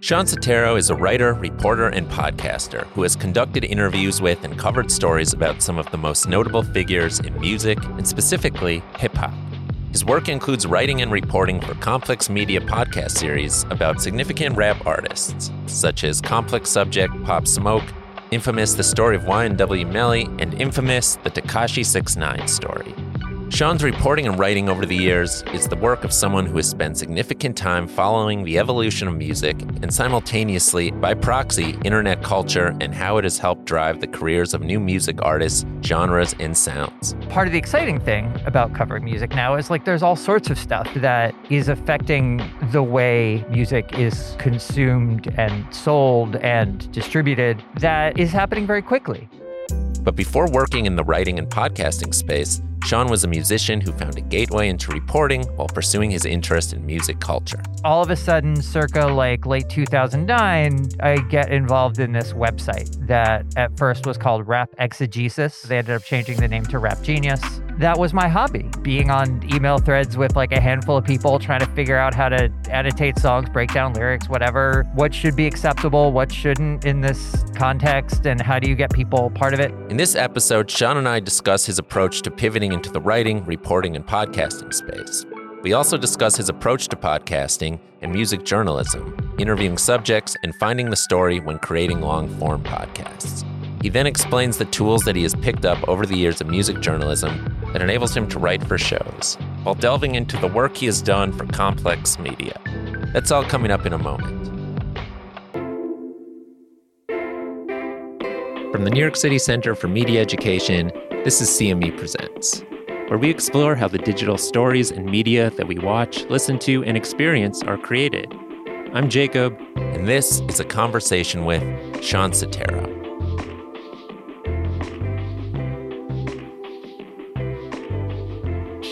Shawn Setaro is a writer, reporter, and podcaster who has conducted interviews with and covered stories about some of the most notable figures in music and specifically hip hop. His work includes writing and reporting for Complex Media podcast series about significant rap artists, such as Complex Subject, Pop Smoke, Infamous The Story of YNW Melly, and Infamous The Tekashi 6ix9ine Story. Shawn's reporting and writing over the years is the work of someone who has spent significant time following the evolution of music and simultaneously, by proxy, internet culture and how it has helped drive the careers of new music artists, genres, and sounds. Part of the exciting thing about covering music now is like there's all sorts of stuff that is affecting the way music is consumed and sold and distributed that is happening very quickly. But before working in the writing and podcasting space, Shawn was a musician who found a gateway into reporting while pursuing his interest in music culture. All of a sudden, circa like late 2009, I get involved in this website that at first was called Rap Exegesis. They ended up changing the name to Rap Genius that was my hobby being on email threads with like a handful of people trying to figure out how to annotate songs break down lyrics whatever. What should be acceptable what shouldn't in this context and how do you get people part of it? In this episode shawn and i discuss his approach to pivoting into the writing reporting and podcasting space. We also discuss his approach to podcasting and music journalism interviewing subjects and finding the story when creating long form podcasts he then explains the tools that he has picked up over the years of music journalism that enables him to write for shows, while delving into the work he has done for complex media. That's all coming up in a moment. From the New York City Center for Media Education, this is CME Presents, where we explore how the digital stories and media that we watch, listen to, and experience are created. I'm Jacob, and this is a conversation with Shawn Setaro.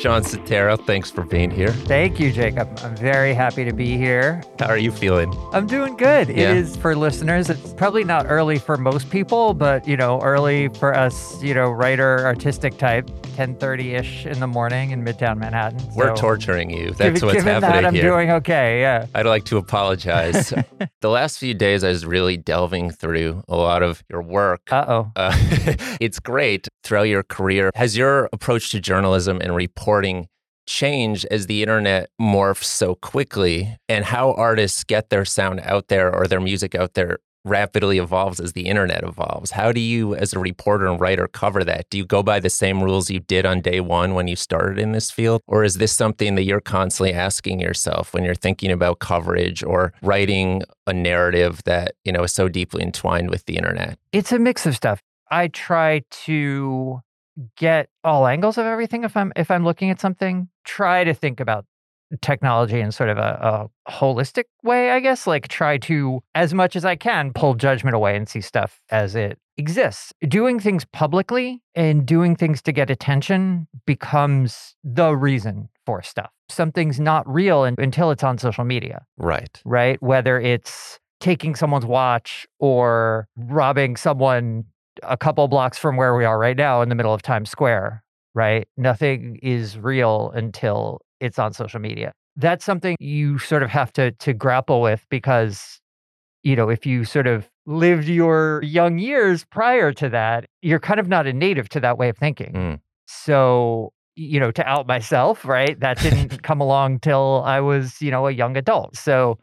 Shawn Setaro, thanks for being here. Thank you, Jacob. I'm very happy to be here. How are you feeling? I'm doing good. Yeah. It is for listeners. It's probably not early for most people, but you know, early for us, you know, writer, artistic type. 10:30ish in the morning in Midtown Manhattan. So We're torturing you. That's given, what's given happening that, I'm here. doing okay. Yeah. I'd like to apologize. the last few days, I was really delving through a lot of your work. Uh-oh. Uh, it's great throughout your career. Has your approach to journalism and reporting changed as the internet morphs so quickly and how artists get their sound out there or their music out there rapidly evolves as the internet evolves. How do you, as a reporter and writer, cover that? Do you go by the same rules you did on day one when you started in this field? Or is this something that you're constantly asking yourself when you're thinking about coverage or writing a narrative that, you know, is so deeply entwined with the internet? It's a mix of stuff. I try to get all angles of everything if I'm if I'm looking at something. Try to think about technology in sort of a, a, holistic way, I guess. Like try to, as much as I can, pull judgment away and see stuff as it exists. Doing things publicly and doing things to get attention becomes the reason for stuff. Something's not real until it's on social media. Right. Right. Whether it's taking someone's watch or robbing someone a couple blocks from where we are right now in the middle of Times Square. Right. Nothing is real until it's on social media. That's something you sort of have to to grapple with because you know, if you sort of lived your young years prior to that, you're kind of not a native to that way of thinking. Mm. So, you know, to out myself, right? That didn't come along till I was, you know, a young adult. So,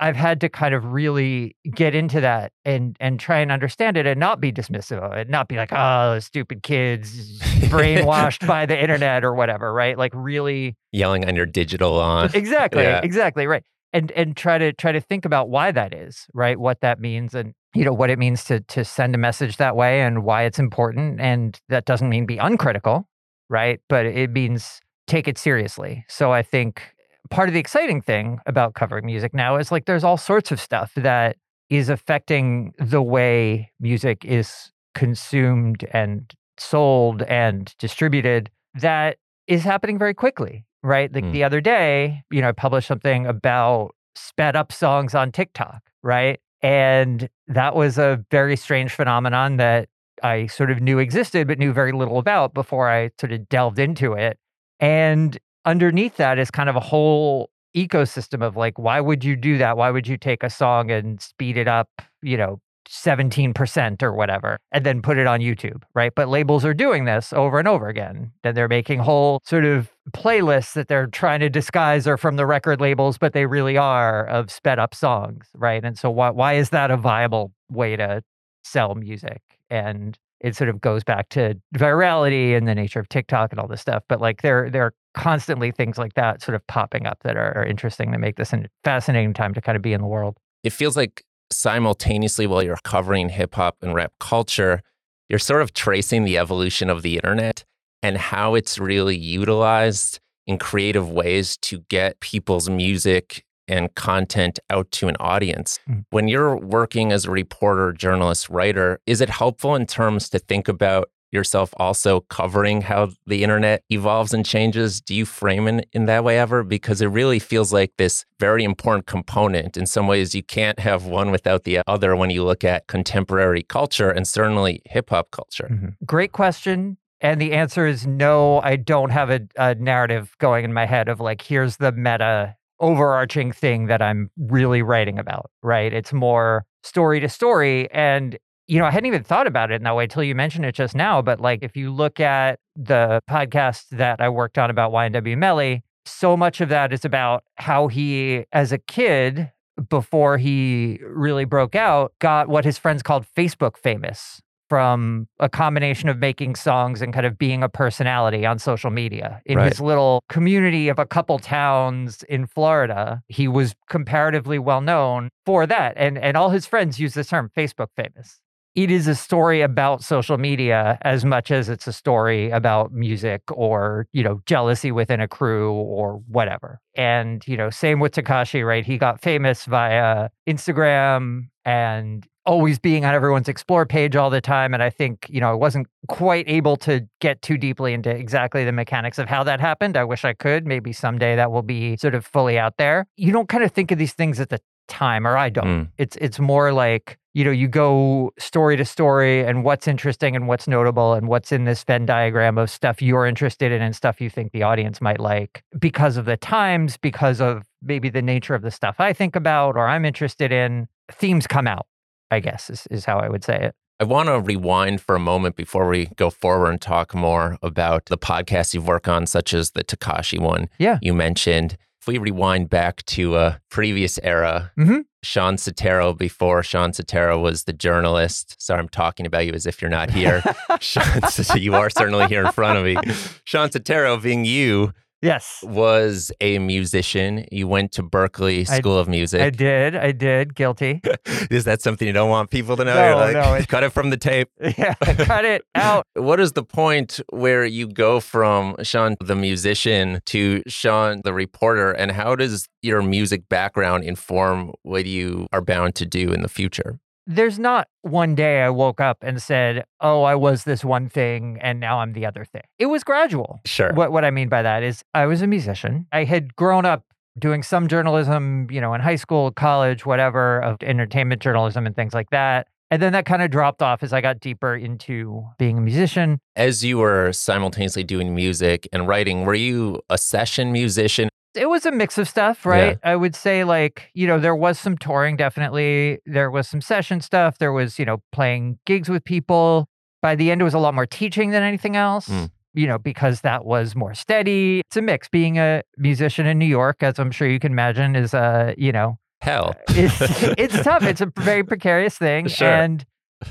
I've had to kind of really get into that and and try and understand it and not be dismissive of it, not be like, oh, stupid kids brainwashed by the internet or whatever, right? Like really yelling on your digital on. Exactly, yeah. exactly, right. And and try to try to think about why that is, right? What that means and you know what it means to to send a message that way and why it's important and that doesn't mean be uncritical, right? But it means take it seriously. So I think part of the exciting thing about covering music now is like there's all sorts of stuff that is affecting the way music is consumed and sold and distributed that is happening very quickly, right? Like mm. the other day, you know, I published something about sped up songs on TikTok, right? And that was a very strange phenomenon that I sort of knew existed, but knew very little about before I sort of delved into it. And underneath that is kind of a whole ecosystem of like, why would you do that? Why would you take a song and speed it up, you know, 17% or whatever, and then put it on YouTube, right? But labels are doing this over and over again. And they're making whole sort of playlists that they're trying to disguise are from the record labels, but they really are of sped up songs, right? And so why why is that a viable way to sell music? And it sort of goes back to virality and the nature of TikTok and all this stuff. But like there there are constantly things like that sort of popping up that are, are interesting that make this a fascinating time to kind of be in the world. It feels like simultaneously while you're covering hip hop and rap culture, you're sort of tracing the evolution of the internet and how it's really utilized in creative ways to get people's music and content out to an audience. Mm. When you're working as a reporter, journalist, writer, is it helpful in terms to think about yourself also covering how the internet evolves and changes? Do you frame it in that way ever? Because it really feels like this very important component. In some ways, you can't have one without the other when you look at contemporary culture and certainly hip hop culture. Mm-hmm. Great question. And the answer is no, I don't have a, a narrative going in my head of like, here's the meta overarching thing that I'm really writing about, right? It's more story to story. And you know, I hadn't even thought about it in that way until you mentioned it just now. But like, if you look at the podcast that I worked on about YNW Melly, so much of that is about how he, as a kid, before he really broke out, got what his friends called Facebook famous from a combination of making songs and kind of being a personality on social media. In right. his little community of a couple towns in Florida, he was comparatively well known for that. And and all his friends use this term Facebook famous it is a story about social media as much as it's a story about music or, you know, jealousy within a crew or whatever. And, you know, same with tekashi right? He got famous via Instagram and always being on everyone's explore page all the time. And I think, you know, I wasn't quite able to get too deeply into exactly the mechanics of how that happened. I wish I could. Maybe someday that will be sort of fully out there. You don't kind of think of these things at the time or I don't. Mm. It's it's more like, you know, you go story to story and what's interesting and what's notable and what's in this Venn diagram of stuff you're interested in and stuff you think the audience might like because of the times, because of maybe the nature of the stuff I think about or I'm interested in. Themes come out, I guess is, is how I would say it. I want to rewind for a moment before we go forward and talk more about the podcasts you've worked on, such as the Tekashi one yeah. you mentioned. If we rewind back to a previous era, mm-hmm. Shawn Setaro, before Shawn Setaro was the journalist. Sorry, I'm talking about you as if you're not here. Shawn, you are certainly here in front of me. Shawn Setaro, being you, Yes. Was a musician. You went to Berklee School I, of Music. I did. I did. Guilty. is that something you don't want people to know? No, like, no. It, cut it from the tape. Yeah, cut it out. What is the point where you go from Shawn the musician to Shawn the reporter? And how does your music background inform what you are bound to do in the future? There's not one day I woke up and said, "Oh, I was this one thing and now I'm the other thing." It was gradual. Sure. What what I mean by that is I was a musician. I had grown up doing some journalism, you know, in high school, college, whatever, of entertainment journalism and things like that. And then that kind of dropped off as I got deeper into being a musician. As you were simultaneously doing music and writing, were you a session musician? It was a mix of stuff, right? Yeah. I would say like, you know, there was some touring definitely. There was some session stuff. There was, you know, playing gigs with people. By the end it was a lot more teaching than anything else. Mm. You know, because that was more steady. It's a mix. Being a musician in New York, as I'm sure you can imagine, is uh, you know, hell. it's it's tough. It's a very precarious thing. Sure. And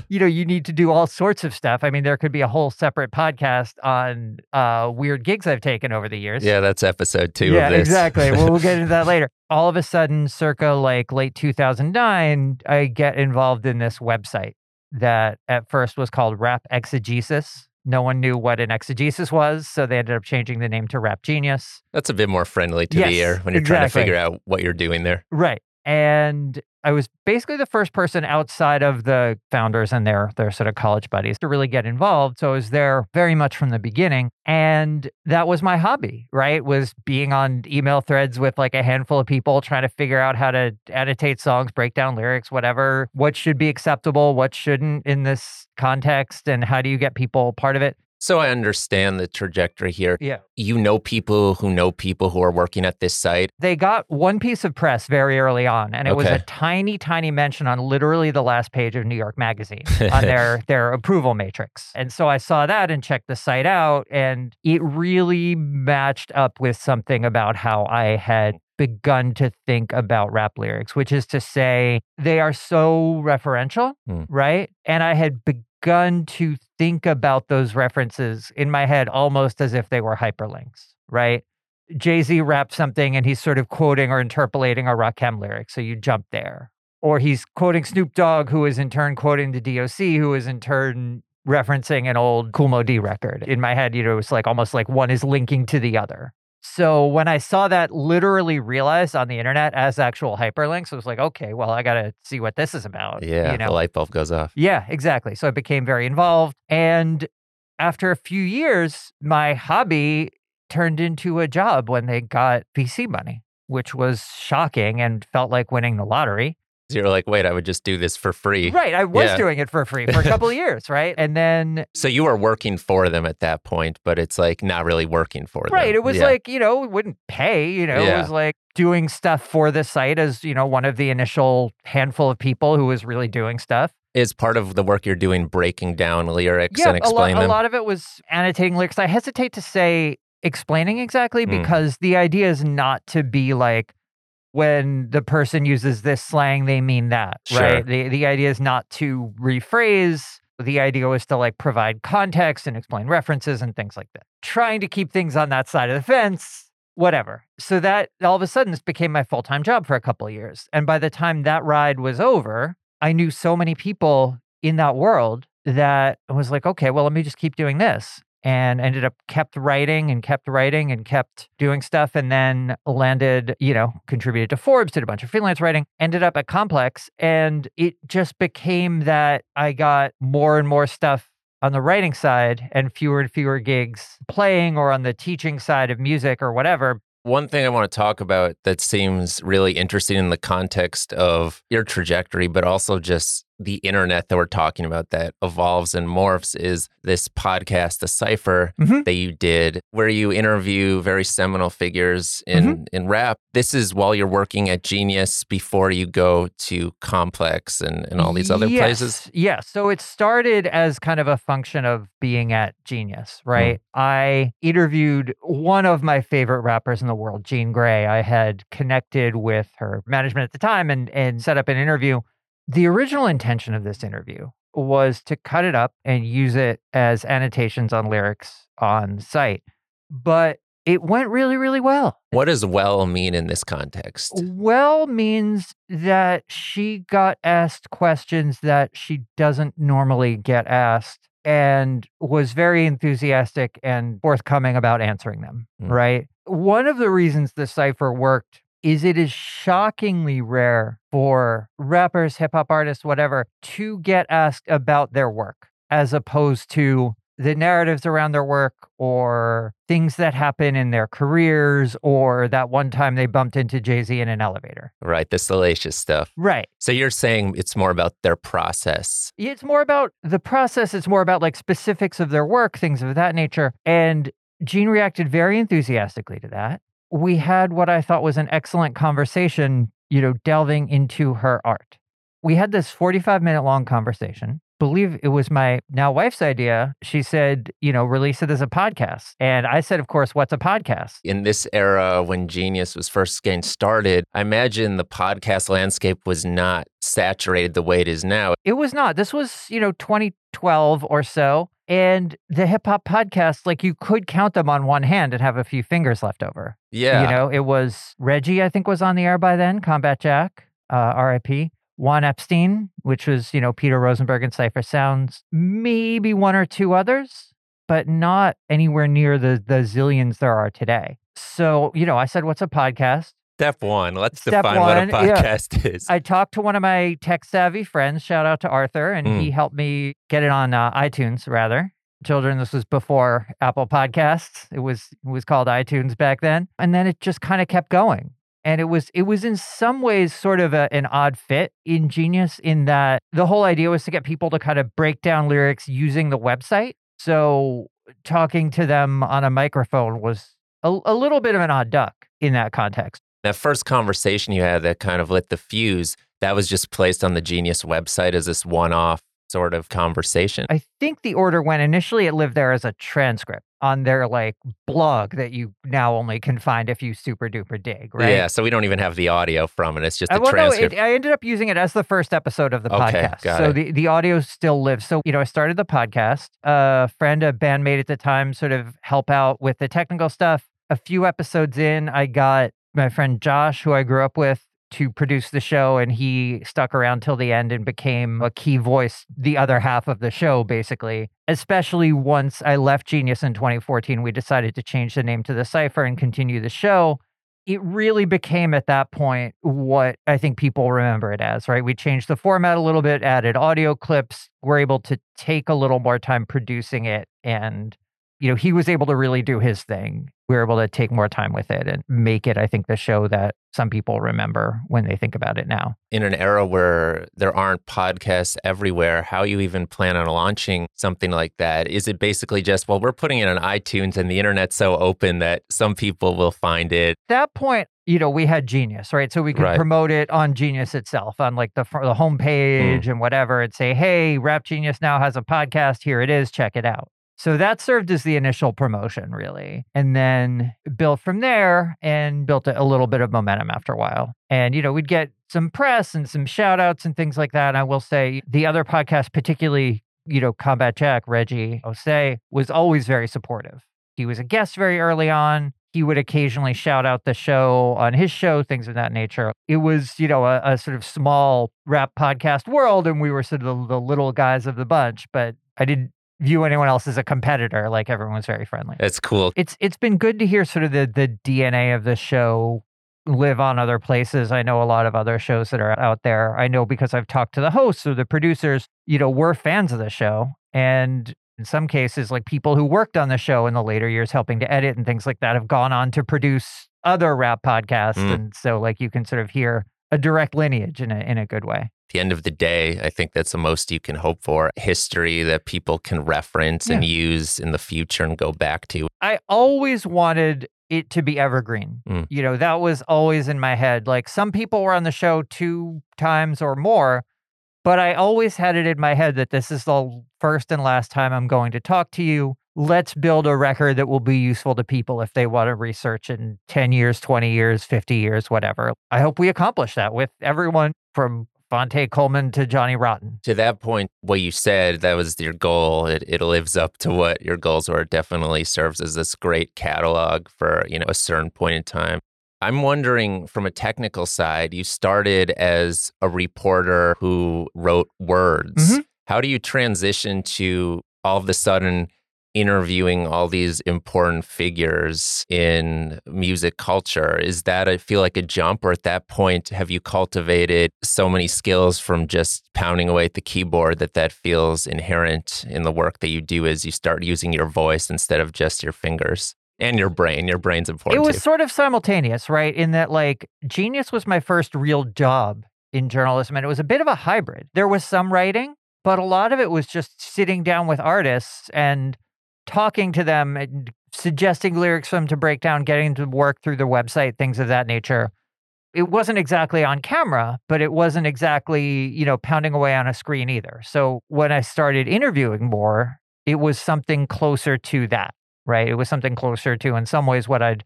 you know, you need to do all sorts of stuff. I mean, there could be a whole separate podcast on uh, weird gigs I've taken over the years. Yeah, that's episode two yeah, of this. exactly. well, we'll get into that later. All of a sudden, circa like late 2009, I get involved in this website that at first was called Rap Exegesis. No one knew what an exegesis was, so they ended up changing the name to Rap Genius. That's a bit more friendly to yes, the ear when you're exactly. trying to figure out what you're doing there. Right. And I was basically the first person outside of the founders and their their sort of college buddies to really get involved. So I was there very much from the beginning. And that was my hobby, right? Was being on email threads with like a handful of people trying to figure out how to annotate songs, break down lyrics, whatever, what should be acceptable, what shouldn't in this context, and how do you get people part of it. So I understand the trajectory here. Yeah. You know people who know people who are working at this site. They got one piece of press very early on, and it was a tiny, tiny mention on literally the last page of New York Magazine on their their approval matrix. And so I saw that and checked the site out, and it really matched up with something about how I had begun to think about rap lyrics, which is to say they are so referential, Hmm. right? And I had begun to think about those references in my head almost as if they were hyperlinks, right? Jay Z raps something and he's sort of quoting or interpolating a Rakim lyric. So you jump there. Or he's quoting Snoop Dogg, who is in turn quoting the DOC, who is in turn referencing an old Kool Moe Dee record. In my head, you know, it's like almost like one is linking to the other. So when I saw that literally realized on the internet as actual hyperlinks, I was like, okay, well, I got to see what this is about. Yeah, You know? the light bulb goes off. Yeah, exactly. So I became very involved. And after a few years, my hobby turned into a job when they got VC money, which was shocking and felt like winning the lottery. So you're like, wait, I would just do this for free. Right. I was Yeah. doing it for free for a couple of years. Right. And then, So you were working for them at that point, but it's like not really working for them. right. It was Yeah. like, you know, it wouldn't pay, you know, it was like doing stuff for the site as, you know, one of the initial handful of people who was really doing stuff. is part of the work you're doing breaking down lyrics yeah, and a, lot, explain a lot of it was annotating lyrics. I hesitate to say explaining exactly Mm. because the idea is not to be like when the person uses this slang, they mean that, Sure. right? The the idea is not to rephrase. The idea was to like provide context and explain references and things like that. Trying to keep things on that side of the fence, whatever. So that all of a sudden this became my full time job for a couple of years. And by the time that ride was over, I knew so many people in that world that I was like, okay, well, let me just keep doing this. And ended up kept writing and kept writing and kept doing stuff. And then landed, you know, contributed to Forbes, did a bunch of freelance writing, ended up at Complex. And it just became that I got more and more stuff on the writing side and fewer and fewer gigs playing or on the teaching side of music or whatever. One thing I want to talk about that seems really interesting in the context of your trajectory, but also just the internet that we're talking about that evolves and morphs is this podcast, The Cipher, Mhm. that you did, where you interview very seminal figures in, Mm-hmm. in rap. This is while you're working at Genius before you go to Complex and, and all these other yes, places. Yeah. So it started as kind of a function of being at Genius, right? I interviewed one of my favorite rappers in the world, Jean Grae. I had connected with her management at the time and, and set up an interview. The original intention of this interview was to cut it up and use it as annotations on lyrics on site. But it went really, really well. What does well mean in this context? Well means that she got asked questions that she doesn't normally get asked and was very enthusiastic and forthcoming about answering them, Mm. right? One of the reasons the cipher worked is it is shockingly rare for rappers, hip hop artists, whatever, to get asked about their work as opposed to the narratives around their work or things that happen in their careers or that one time they bumped into Jay Z in an elevator. Right, the salacious stuff. Right. So you're saying it's more about their process. It's more about the process. It's more about like specifics of their work, things of that nature. And Jean reacted very enthusiastically to that. We had what I thought was an excellent conversation, you know, delving into her art. We had this 45 minute long conversation. Believe it was my now wife's idea. She said, you know, release it as a podcast. And I said, of course, what's a podcast? in this era when Genius was first getting started, I imagine the podcast landscape was not saturated the way it is now. It was not. This was, you know, 2012 or so. And the hip hop podcasts, like you could count them on one hand and have a few fingers left over. Yeah. You know, it was Reggie, I think, was on the air by then, Combat Jack, uh, RIP. Juan Epstein, which was, you know, Peter Rosenberg and Cipha Sounds, maybe one or two others, but not anywhere near the the zillions there are today. So, you know, I said, what's a podcast? Step one. Let's Step define what a one, yeah. podcast is. I talked to one of my tech savvy friends, shout out to Arthur, and Mm. he helped me get it on uh, iTunes rather. Children, this was before Apple Podcasts. It was it was called iTunes back then. And then it just kind of kept going. And it was it was in some ways sort of a, an odd fit in Genius in that the whole idea was to get people to kind of break down lyrics using the website. So talking to them on a microphone was a, a little bit of an odd duck in that context. That first conversation you had that kind of lit the fuse, that was just placed on the Genius website as this one off sort of conversation. I think the order went initially it lived there as a transcript on their like blog that you now only can find if you super duper dig, right? Yeah, so we don't even have the audio from it. It's just I, a well, no, transcript. it, I ended up using it as the first episode of the Okay, podcast. so it. the, the audio still lives. So, you know, I started the podcast. A friend, a bandmate at the time, sort of help out with the technical stuff. A few episodes in, I got my friend Josh, who I grew up with, to produce the show, and he stuck around till the end and became a key voice, the other half of the show, basically. Especially once I left Genius in 2014, we decided to change the name to The Cipher and continue the show it really became at that point what I think people remember it as, right? We changed the format a little bit, added audio clips. We're able to take a little more time producing it. And, you know, he was able to really do his thing. We were able to take more time with it and make it, I think, the show that some people remember when they think about it now. in an era where there aren't podcasts everywhere, how you even plan on launching something like that? Is it basically just, well, we're putting it on iTunes and the internet's so open that some people will find it? At that point, you know, we had Genius, right? So we could Right. promote it on Genius itself, on like the the homepage mm. and whatever, and say, "Hey, Rap Genius now has a podcast. Here it is. Check it out." So that served as the initial promotion, really, and then built from there and built a little bit of momentum after a while. And you know, we'd get some press and some shout outs and things like that. And I will say, the other podcast, particularly, you know, Combat Jack, Reggie Ossé, was always very supportive. He was a guest very early on. He would occasionally shout out the show on his show, things of that nature. It was, you know, a, a sort of small rap podcast world, and we were sort of the, the little guys of the bunch. But I didn't view anyone else as a competitor. Like everyone was very friendly. It's cool. It's it's been good to hear sort of the the DNA of the show live on other places. I know a lot of other shows that are out there. I know because I've talked to the hosts or the producers, you know, we're fans of the show. And in some cases, like people who worked on the show in the later years helping to edit and things like that have gone on to produce other rap podcasts. Mm. And so like you can sort of hear a direct lineage in a in a good way. The end of the day, I think that's the most you can hope for history that people can reference and use in the future and go back to. I always wanted it to be evergreen. Mm. You know, that was always in my head. Like some people were on the show two times or more, but I always had it in my head that this is the first and last time I'm going to talk to you. Let's build a record that will be useful to people if they want to research in 10 years, 20 years, 50 years, whatever. I hope we accomplish that with everyone from Phonte Coleman to Johnny Rotten. To that point, what you said, that was your goal. It, it lives up to what your goals were. It definitely serves as this great catalog for, you know, a certain point in time. I'm wondering from a technical side, you started as a reporter who wrote words. Mhm. How do you transition to all of a sudden interviewing all these important figures in music culture? Is that, I feel like, a jump? Or at that point, have you cultivated so many skills from just pounding away at the keyboard that that feels inherent in the work that you do as you start using your voice instead of just your fingers? And your brain. Your brain's important It was too. sort of simultaneous, right? In that, like, Genius was my first real job in journalism, and it was a bit of a hybrid. There was some writing, but a lot of it was just sitting down with artists and talking to them suggesting lyrics for them to break down, getting to work through the website, things of that nature. It wasn't exactly on camera, but it wasn't exactly, you know, pounding away on a screen either. So when I started interviewing more, it was something closer to that, right? It was something closer to, in some ways, what I'd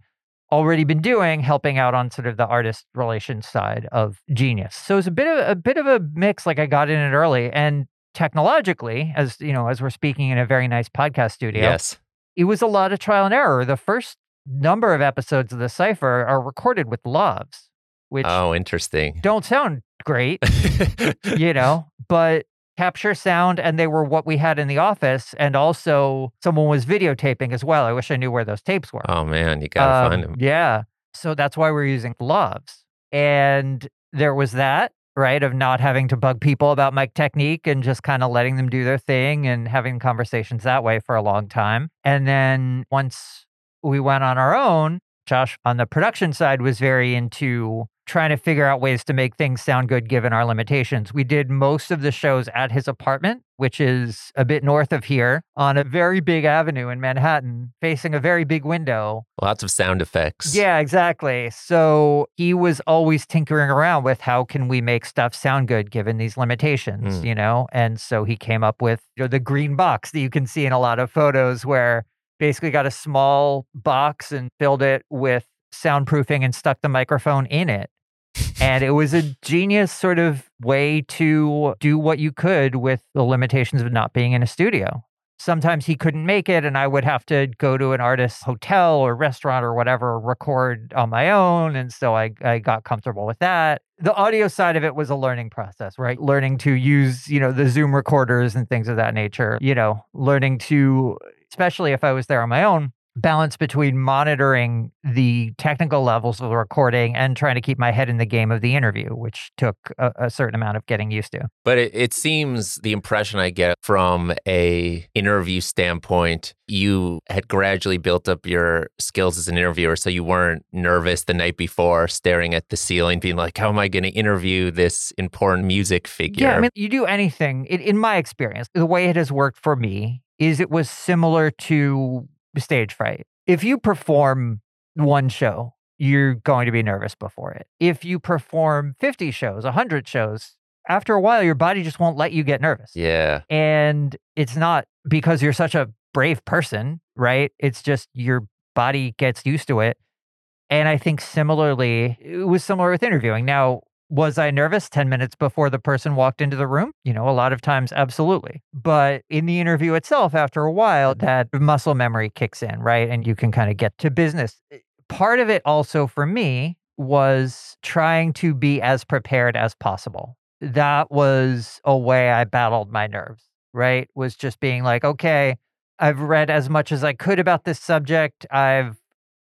already been doing, helping out on sort of the artist relations side of Genius. So it's a bit of a bit of a mix. Like I got in it early, and technologically, as you know, as we're speaking in a very nice podcast studio, Yes. it was a lot of trial and error. The first number of episodes of the Cipher are recorded with lavs, which Oh, interesting. don't sound great, you know, but capture sound and they were what we had in the office and also someone was videotaping as well. I wish I knew where those tapes were. oh, man. You got to Um, find them. Yeah. So that's why we're using lavs. And there was that, right, of not having to bug people about mic technique and just kind of letting them do their thing and having conversations that way for a long time. And then once we went on our own, Josh on the production side was very into trying to figure out ways to make things sound good given our limitations. We did most of the shows at his apartment, which is a bit north of here on a very big avenue in Manhattan, facing a very big window. Lots of sound effects. Yeah, exactly. So he was always tinkering around with how can we make stuff sound good given these limitations, Mm. you know? And so he came up with you know, the green box that you can see in a lot of photos where basically got a small box and filled it with soundproofing and stuck the microphone in it. And it was a genius sort of way to do what you could with the limitations of not being in a studio. Sometimes he couldn't make it, and I would have to go to an artist's hotel or restaurant or whatever, record on my own. And so I, I got comfortable with that. The audio side of it was a learning process, right? Learning to use, you know, the Zoom recorders and things of that nature, you know, learning to, especially if I was there on my own, balance between monitoring the technical levels of the recording and trying to keep my head in the game of the interview, which took a, a certain amount of getting used to. But it, it seems the impression I get from a interview standpoint, you had gradually built up your skills as an interviewer, so you weren't nervous the night before, staring at the ceiling, being like, "How am I going to interview this important music figure?" Yeah, I mean, you do anything, in, in my experience, the way it has worked for me is it was similar to stage fright. If you perform one show, you're going to be nervous before it. If you perform 50 shows, 100 shows, after a while, your body just won't let you get nervous. yeah, And it's not because you're such a brave person, right? It's just your body gets used to it. And I think similarly, it was similar with interviewing. Now, was I nervous 10 minutes before the person walked into the room? You know, a lot of times, absolutely. But in the interview itself, after a while, mm-hmm. that muscle memory kicks in, right? And you can kind of get to business. Part of it also for me was trying to be as prepared as possible. That was a way I battled my nerves, right? Was just being like, okay, I've read as much as I could about this subject. I've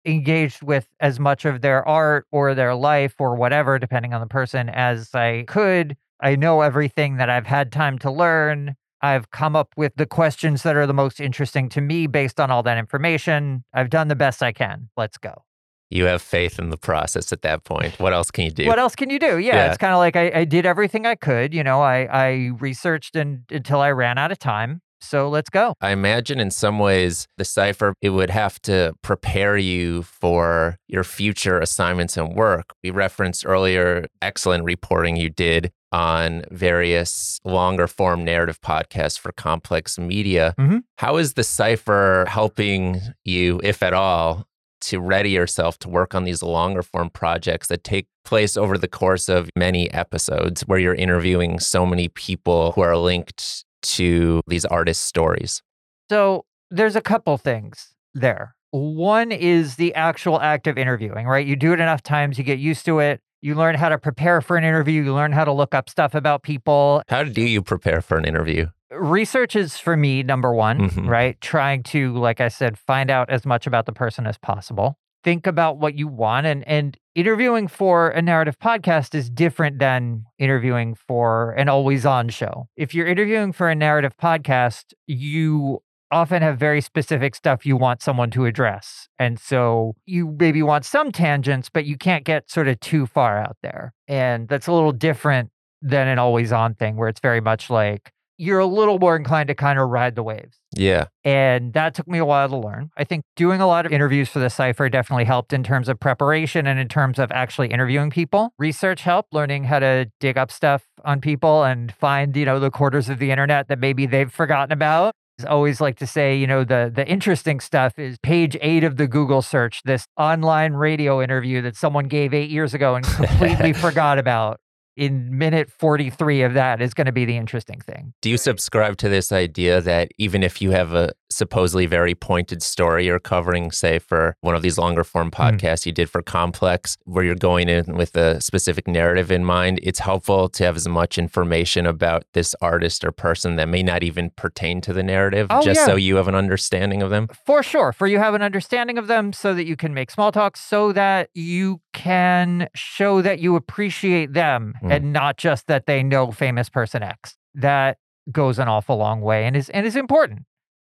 engaged with as much of their art or their life or whatever, depending on the person, as I could. I know everything that I've had time to learn. I've come up with the questions that are the most interesting to me based on all that information. I've done the best I can. Let's go. you have faith in the process at that point. What else can you do? What else can you do? Yeah, Yeah. it's kind of like I, I did everything I could. You know, I, I researched and, until I ran out of time. So let's go. I imagine in some ways the cipher it would have to prepare you for your future assignments and work. We referenced earlier excellent reporting you did on various longer form narrative podcasts for complex media. Mhm. How is the cipher helping you, if at all, to ready yourself to work on these longer form projects that take place over the course of many episodes where you're interviewing so many people who are linked to these artists' stories? So there's a couple things there. One is the actual act of interviewing, right? You do it enough times, you get used to it. You learn how to prepare for an interview. You learn how to look up stuff about people. How do you prepare for an interview? Research is for me number one, Mhm. right? Trying to, like I said, find out as much about the person as possible. Think about what you want. And, and interviewing for a narrative podcast is different than interviewing for an always on show. If you're interviewing for a narrative podcast, you often have very specific stuff you want someone to address. And so you maybe want some tangents, but you can't get sort of too far out there. And that's a little different than an always on thing where it's very much like you're a little more inclined to kind of ride the waves. Yeah. And that took me a while to learn. I think doing a lot of interviews for the Cipher definitely helped in terms of preparation and in terms of actually interviewing people. Research helped, learning how to dig up stuff on people and find, you know, the quarters of the internet that maybe they've forgotten about. I always like to say, you know, the the interesting stuff is page eight of the Google search, this online radio interview that someone gave eight years ago and completely forgot about. In minute 43 of that is going to be the interesting thing. Do you subscribe to this idea that even if you have a supposedly very pointed story you're covering, say for one of these longer form hmm. podcasts you did for Complex, where you're going in with a specific narrative in mind, it's helpful to have as much information about this artist or person that may not even pertain to the narrative, Oh, just yeah. so you have an understanding of them? For sure. For you have an understanding of them so that you can make small talk, so that you can show that you appreciate them Hmm. and not just that they know famous person X. That goes an awful long way and is and is important.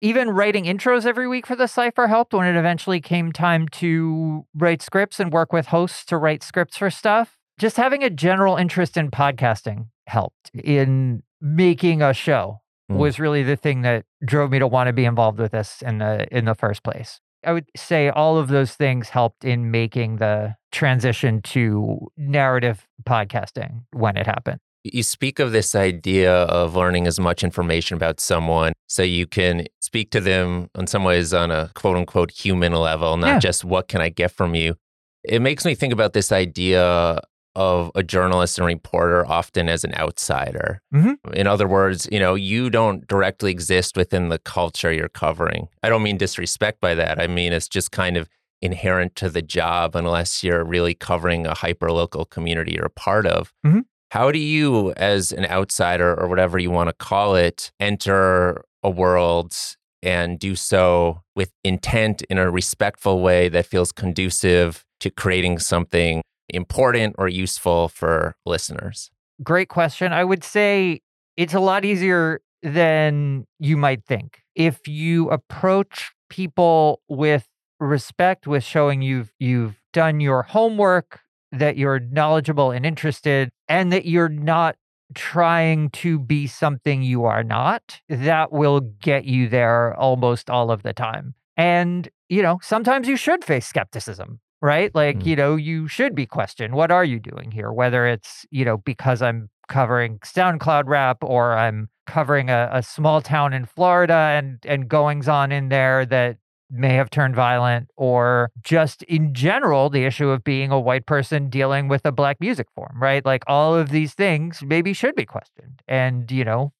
Even writing intros every week for the cipher helped when it eventually came time to write scripts and work with hosts to write scripts for stuff. just having a general interest in podcasting helped in making a show Mm. was really the thing that drove me to want to be involved with this in the in the first place. I would say all of those things helped in making the transition to narrative podcasting when it happened. You speak of this idea of learning as much information about someone so you can speak to them in some ways on a quote unquote human level, not Yeah. just what can I get from you. It makes me think about this idea of a journalist and reporter often as an outsider. Mhm. In other words, you know, you don't directly exist within the culture you're covering. I don't mean disrespect by that. I mean, it's just kind of inherent to the job unless you're really covering a hyper local community you're a part of. Mhm. How do you, as an outsider or whatever you want to call it, enter a world and do so with intent in a respectful way that feels conducive to creating something important or useful for listeners? Great question. I would say it's a lot easier than you might think. If you approach people with respect, with showing you've you've done your homework, that you're knowledgeable and interested, and that you're not trying to be something you are not, that will get you there almost all of the time. And, you know, sometimes you should face skepticism, right? Like, Mm. you know, you should be questioned. What are you doing here? Whether it's, you know, because I'm covering SoundCloud rap or I'm covering a, a small town in Florida and and goings on in there that may have turned violent or just in general the issue of being a white person dealing with a black music form right? Like all of these things maybe should be questioned and you know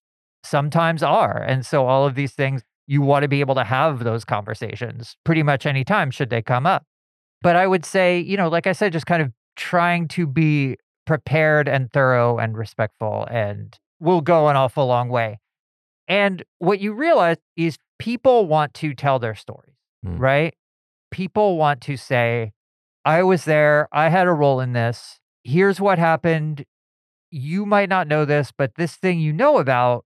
sometimes are. And so all of these things you want to be able to have those conversations pretty much anytime should they come up. But i would say you know like i said just kind of trying to be prepared and thorough and respectful and will go an awful long way. And what you realize is people want to tell their stories Mm. right? People want to say, I was there, I had a role in this. Here's what happened. You might not know this, but this thing you know about,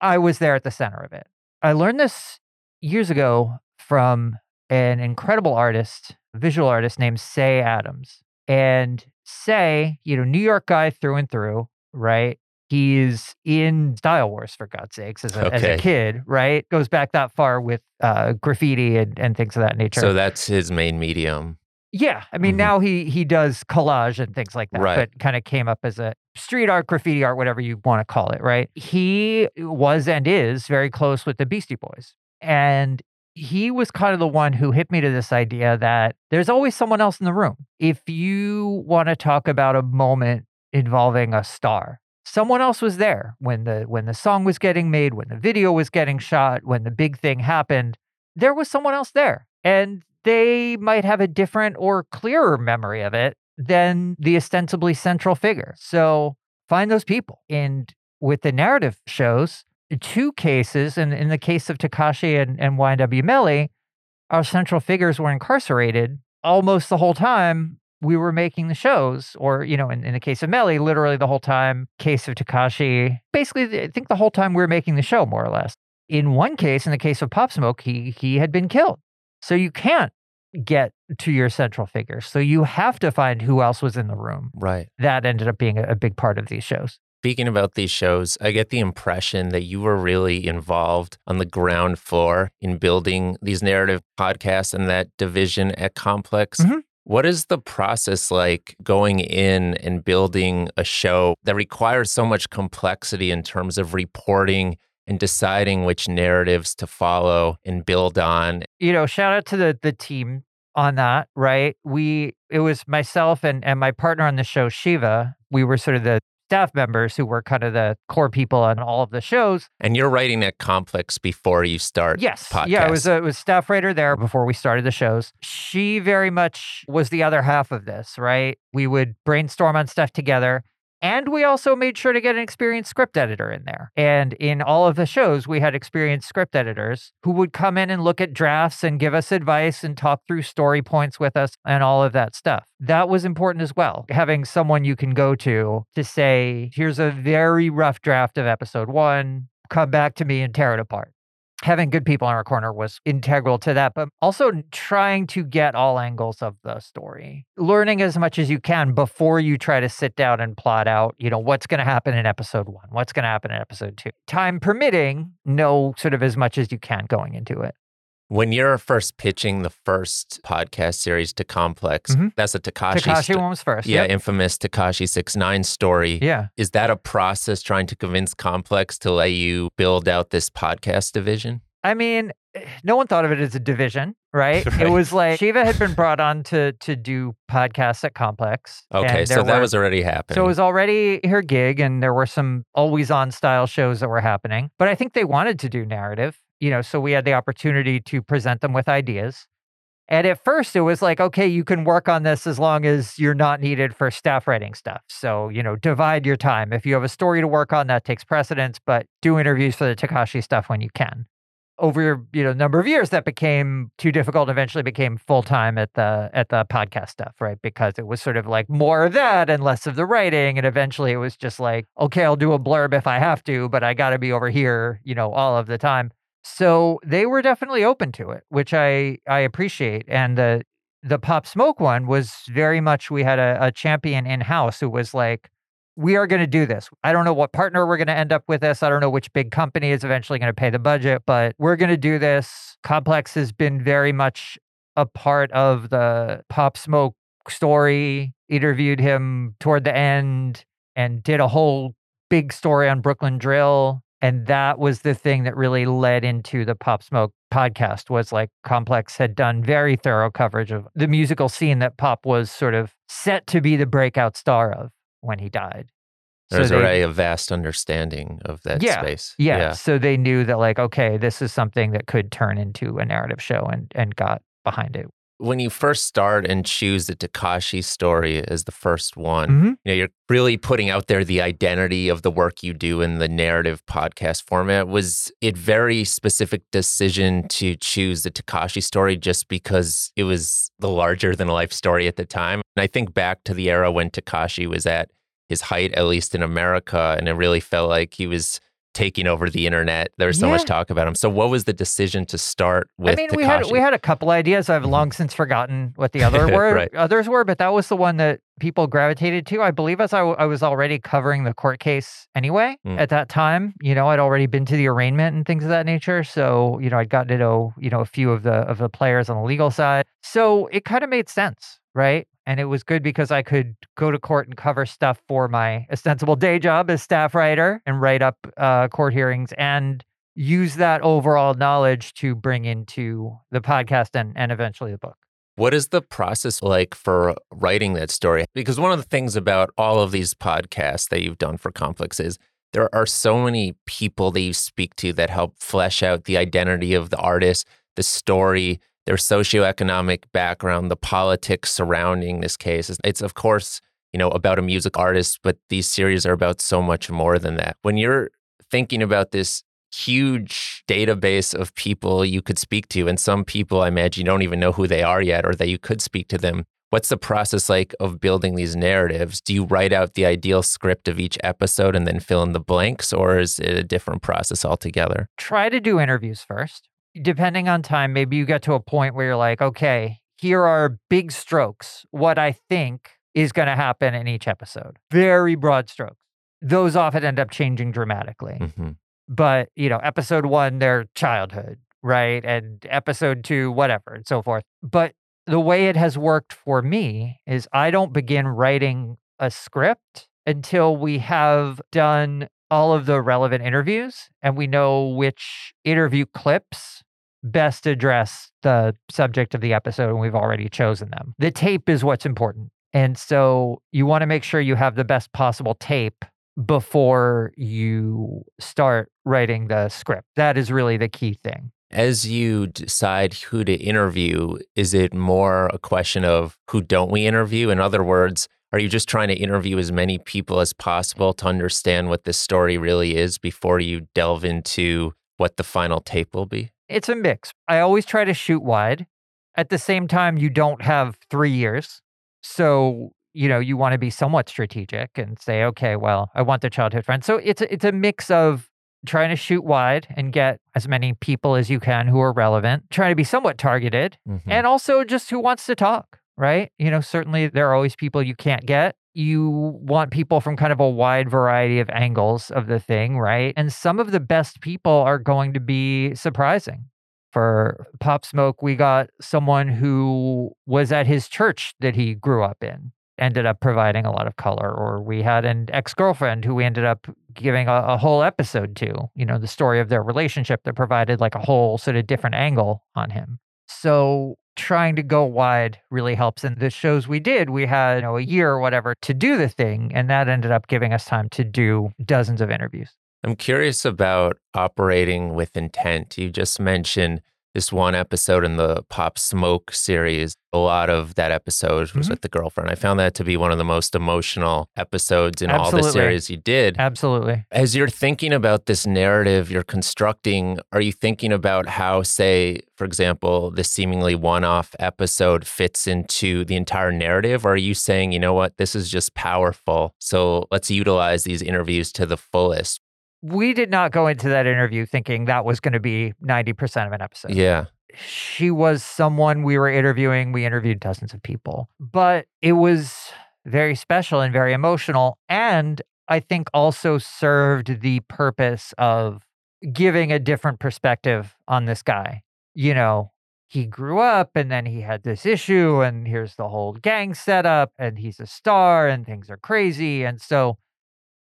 I was there at the center of it. I learned this years ago from an incredible artist, visual artist named Cey Adams. And Cey, you know, New York guy through and through, right? He's in Style Wars for God's sakes as a, as a kid, right? Goes back that far with uh, graffiti and, and things of that nature. So that's his main medium. yeah, I mean Mhm. now he he does collage and things like that, Right. but kind of came up as a street art, graffiti art, whatever you want to call it, right? He was and is very close with the Beastie Boys, and he was kind of the one who hit me to this idea that there's always someone else in the room. If you want to talk about a moment involving a star, someone else was there when the when the song was getting made, when the video was getting shot, when the big thing happened. There was someone else there, and they might have a different or clearer memory of it than the ostensibly central figure. So find those people. And with the narrative shows, two cases, and in the case of Tekashi and, and YNW Melly, our central figures were incarcerated almost the whole time we were making the shows. Or, you know, in, in the case of Melly, literally the whole time. Case of Tekashi, basically, I think the whole time we were making the show, more or less. In one case, in the case of Pop Smoke, he he had been killed. So you can't get to your central figure. So you have to find who else was in the room. Right. That ended up being a, a big part of these shows. Speaking about these shows, I get the impression that you were really involved on the ground floor in building these narrative podcasts and that division at Complex. Mhm. What is the process like going in and building a show that requires so much complexity in terms of reporting and deciding which narratives to follow and build on? You know, shout out to the the team on that, right? We it was myself and and my partner on the show Shiva. We were sort of the staff members who were kind of the core people on all of the shows. And you're writing at Complex before you start Yes. podcasts. Yeah, it was a it was staff writer there before we started the shows. She very much was the other half of this, right? We would brainstorm on stuff together. And we also made sure to get an experienced script editor in there. And in all of the shows, we had experienced script editors who would come in and look at drafts and give us advice and talk through story points with us and all of that stuff. That was important as well. Having someone you can go to to say, here's a very rough draft of episode one, come back to me and tear it apart having good people in our corner was integral to that, but also trying to get all angles of the story, learning as much as you can before you try to sit down and plot out, you know, what's going to happen in episode one, what's going to happen in episode two. Time permitting, know sort of as much as you can going into it. When you're first pitching the first podcast series to Complex, Mhm. that's a Tekashi. Tekashi sto- one was first. yeah, Yep. infamous Tekashi Six Nine story. Yeah. Is that a process trying to convince Complex to let you build out this podcast division? I mean, no one thought of it as a division, right? Right. It was like Shiva had been brought on to to do podcasts at Complex. Okay, so there that was already happening. So it was already her gig, and there were some always on style shows that were happening. But I think they wanted to do narrative, you know, so we had the opportunity to present them with ideas. And at first, it was like, okay, you can work on this as long as you're not needed for staff writing stuff. So, you know, divide your time. If you have a story to work on, that takes precedence, but do interviews for the Tekashi stuff when you can. Over your you know number of years, that became too difficult. Eventually, became full time at the at the podcast stuff, right? Because it was sort of like more of that and less of the writing. And eventually, it was just like, okay, I'll do a blurb if I have to, but I got to be over here, you know, all of the time. So they were definitely open to it, which I I appreciate. And the the Pop Smoke one was very much we had a, a champion in house who was like, we are going to do this. I don't know what partner we're going to end up with this. I don't know which big company is eventually going to pay the budget, but we're going to do this. Complex has been very much a part of the Pop Smoke story. Interviewed him toward the end and did a whole big story on Brooklyn Drill. And that was the thing that really led into the Pop Smoke podcast was like Complex had done very thorough coverage of the musical scene that Pop was sort of set to be the breakout star of when he died. So There's they- already a vast understanding of that Yeah, space. yeah, So they knew that like, okay, this is something that could turn into a narrative show and and got behind it. When you first start and choose the Tekashi story as the first one, Mhm. you know, you're really putting out there the identity of the work you do in the narrative podcast format. Was it very specific decision to choose the Tekashi story just because it was the larger than life story at the time? And I think back to the era when Tekashi was at his height, at least in America, and it really felt like he was taking over the internet. There was so much talk about him. So what was the decision to start with I mean, Tekashi? we had we had a couple ideas. I've Mhm. long since forgotten what the other were Right. others were, but that was the one that people gravitated to. I believe as I, w- I was already covering the court case anyway Mm. at that time. You know, I'd already been to the arraignment and things of that nature. So you know, I'd gotten to know you know a few of the of the players on the legal side. So it kind of made sense, right? And it was good because I could go to court and cover stuff for my ostensible day job as staff writer and write up uh, court hearings and use that overall knowledge to bring into the podcast and, and eventually the book. What is the process like for writing that story? Because one of the things about all of these podcasts that you've done for Complex is there are so many people that you speak to that help flesh out the identity of the artist, the story, their socioeconomic background, the politics surrounding this case. It's, of course, you know, about a music artist, but these series are about so much more than that. When you're thinking about this huge database of people you could speak to, and some people I imagine you don't even know who they are yet, or that you could speak to them. What's the process like of building these narratives? Do you write out the ideal script of each episode and then fill in the blanks, or is it a different process altogether? Try to do interviews first. Depending on time, maybe you get to a point where you're like, okay, here are big strokes, what I think is going to happen in each episode. Very broad strokes. Those often end up changing dramatically. hmm but you know episode one their childhood right and episode two whatever and so forth but the way it has worked for me is i don't begin writing a script until we have done all of the relevant interviews and we know which interview clips best address the subject of the episode and we've already chosen them the tape is what's important and so you want to make sure you have the best possible tape before you start writing the script. That is really the key thing. As you decide who to interview, is it more a question of who don't we interview? In other words, are you just trying to interview as many people as possible to understand what this story really is before you delve into what the final tape will be? It's a mix. I always try to shoot wide. At the same time, you don't have three years. So, you know, you want to be somewhat strategic and say, okay, well, I want the childhood friend. So it's a, it's a mix of trying to shoot wide and get as many people as you can who are relevant, trying to be somewhat targeted, Mhm. and also just who wants to talk, right? You know, certainly there are always people you can't get. You want people from kind of a wide variety of angles of the thing, right? And some of the best people are going to be surprising. For Pop Smoke, we got someone who was at his church that he grew up in, ended up providing a lot of color. Or we had an ex girlfriend who we ended up giving a, a whole episode to, you know, the story of their relationship that provided like a whole sort of different angle on him. So trying to go wide really helps. And the shows we did, we had you know, a year or whatever to do the thing. And that ended up giving us time to do dozens of interviews. I'm curious about operating with intent. You just mentioned this one episode in the Pop Smoke series. A lot of that episode was Mhm. with the girlfriend. I found that to be one of the most emotional episodes in all the series you did. Absolutely. As you're thinking about this narrative you're constructing, are you thinking about how, say, for example, this seemingly one off episode fits into the entire narrative? Or are you saying, you know what, this is just powerful. So let's utilize these interviews to the fullest? We did not go into that interview thinking that was going to be 90% of an episode. Yeah. she was someone we were interviewing. We interviewed dozens of people, but it was very special and very emotional. And I think also served the purpose of giving a different perspective on this guy. You know, he grew up and then he had this issue, and here's the whole gang setup, and he's a star, and things are crazy. And so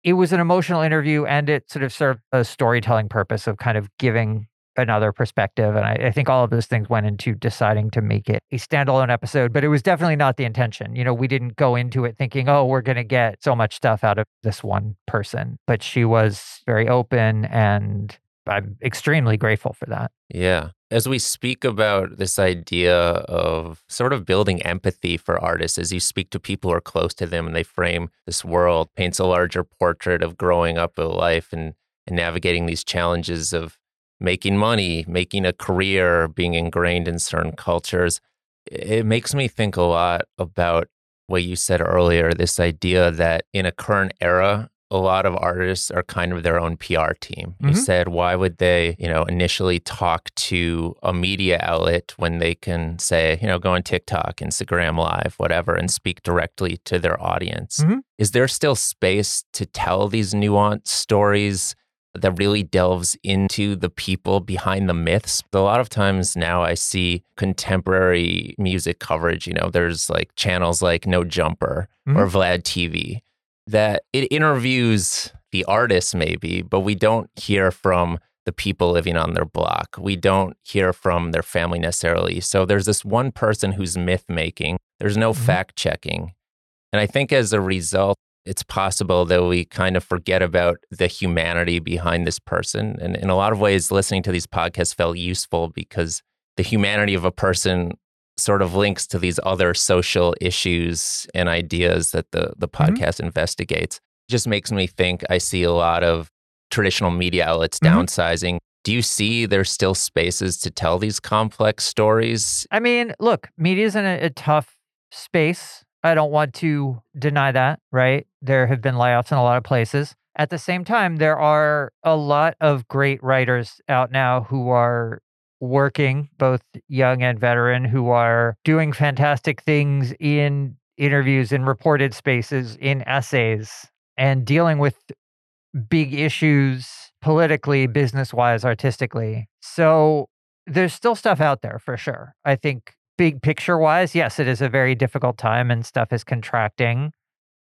it was an emotional interview, and it sort of served a storytelling purpose of kind of giving another perspective. And I, I think all of those things went into deciding to make it a standalone episode, but it was definitely not the intention. You know, we didn't go into it thinking, oh, we're going to get so much stuff out of this one person, but she was very open and I'm extremely grateful for that. Yeah. As we speak about this idea of sort of building empathy for artists, as you speak to people who are close to them and they frame this world, paints a larger portrait of growing up a life and, and navigating these challenges of making money, making a career, being ingrained in certain cultures. It makes me think a lot about what you said earlier this idea that in a current era, a lot of artists are kind of their own PR team. You Mhm. said, why would they, you know, initially talk to a media outlet when they can say, you know, go on TikTok, Instagram Live, whatever, and speak directly to their audience? Mhm. Is there still space to tell these nuanced stories that really delves into the people behind the myths? A lot of times now I see contemporary music coverage, you know, there's like channels like No Jumper or Vlad TV that it interviews the artists maybe, but we don't hear from the people living on their block. We don't hear from their family necessarily. So there's this one person who's myth making. There's no Mhm. fact checking. And I think as a result, it's possible that we kind of forget about the humanity behind this person. And in a lot of ways, listening to these podcasts felt useful because the humanity of a person sort of links to these other social issues and ideas that the, the Mhm. podcast investigates. just makes me think I see a lot of traditional media outlets Mhm. downsizing. Do you see there's still spaces to tell these complex stories? I mean, look, media's in a, a tough space. I don't want to deny that, right? There have been layoffs in a lot of places. At the same time, there are a lot of great writers out now who are working, both young and veteran, who are doing fantastic things in interviews, in reported spaces, in essays, and dealing with big issues politically, business wise, artistically. So there's still stuff out there for sure. I think big picture wise, yes, it is a very difficult time and stuff is contracting.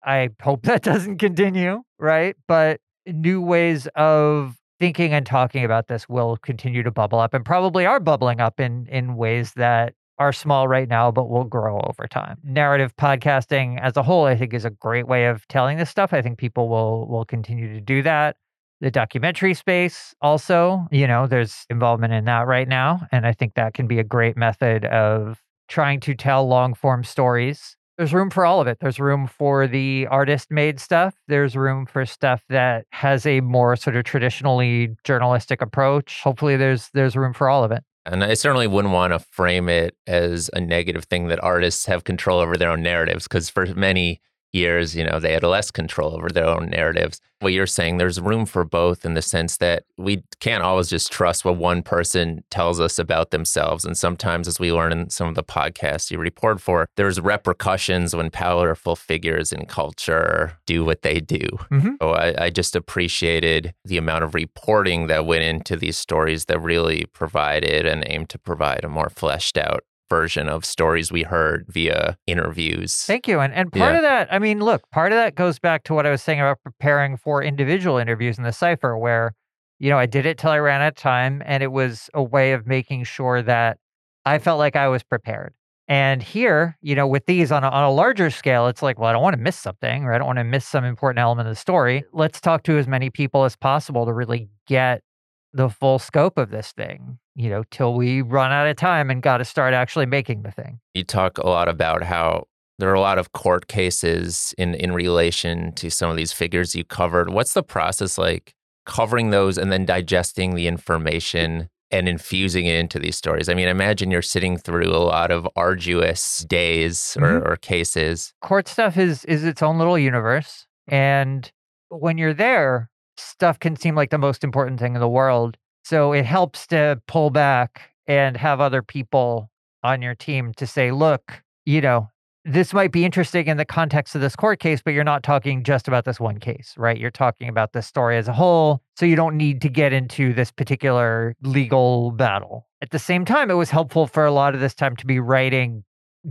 I hope that doesn't continue, right? But new ways of thinking and talking about this will continue to bubble up and probably are bubbling up in in ways that are small right now but will grow over time. Narrative podcasting as a whole I think is a great way of telling this stuff. I think people will will continue to do that the documentary space also you know there's involvement in that right now and i think that can be a great method of trying to tell long form stories there's room for all of it. There's room for the artist made stuff. There's room for stuff that has a more sort of traditionally journalistic approach. Hopefully there's there's room for all of it. And I certainly wouldn't want to frame it as a negative thing that artists have control over their own narratives, because for many, years, you know, they had less control over their own narratives. What you're saying, there's room for both in the sense that we can't always just trust what one person tells us about themselves. And sometimes, as we learn in some of the podcasts you report for, there's repercussions when powerful figures in culture do what they do. Mm-hmm. So I, I just appreciated the amount of reporting that went into these stories that really provided and aimed to provide a more fleshed out version of stories we heard via interviews. Thank you. And and part Yeah. of that, I mean, look, part of that goes back to what I was saying about preparing for individual interviews in the cipher, where, you know, I did it till I ran out of time, and it was a way of making sure that I felt like I was prepared. And here, you know, with these on a, on a larger scale, it's like, well, I don't want to miss something, or I don't want to miss some important element of the story. Let's talk to as many people as possible to really get the full scope of this thing, you know, till we run out of time and got to start actually making the thing. you talk a lot about how there are a lot of court cases in in relation to some of these figures you covered. What's the process like covering those and then digesting the information and infusing it into these stories? I mean, imagine you're sitting through a lot of arduous days mm-hmm. or, or cases. court stuff is is its own little universe and when you're there stuff can seem like the most important thing in the world so it helps to pull back and have other people on your team to say look you know this might be interesting in the context of this court case but you're not talking just about this one case right? You're talking about this story as a whole so you don't need to get into this particular legal battle. At the same time it was helpful for a lot of this time to be writing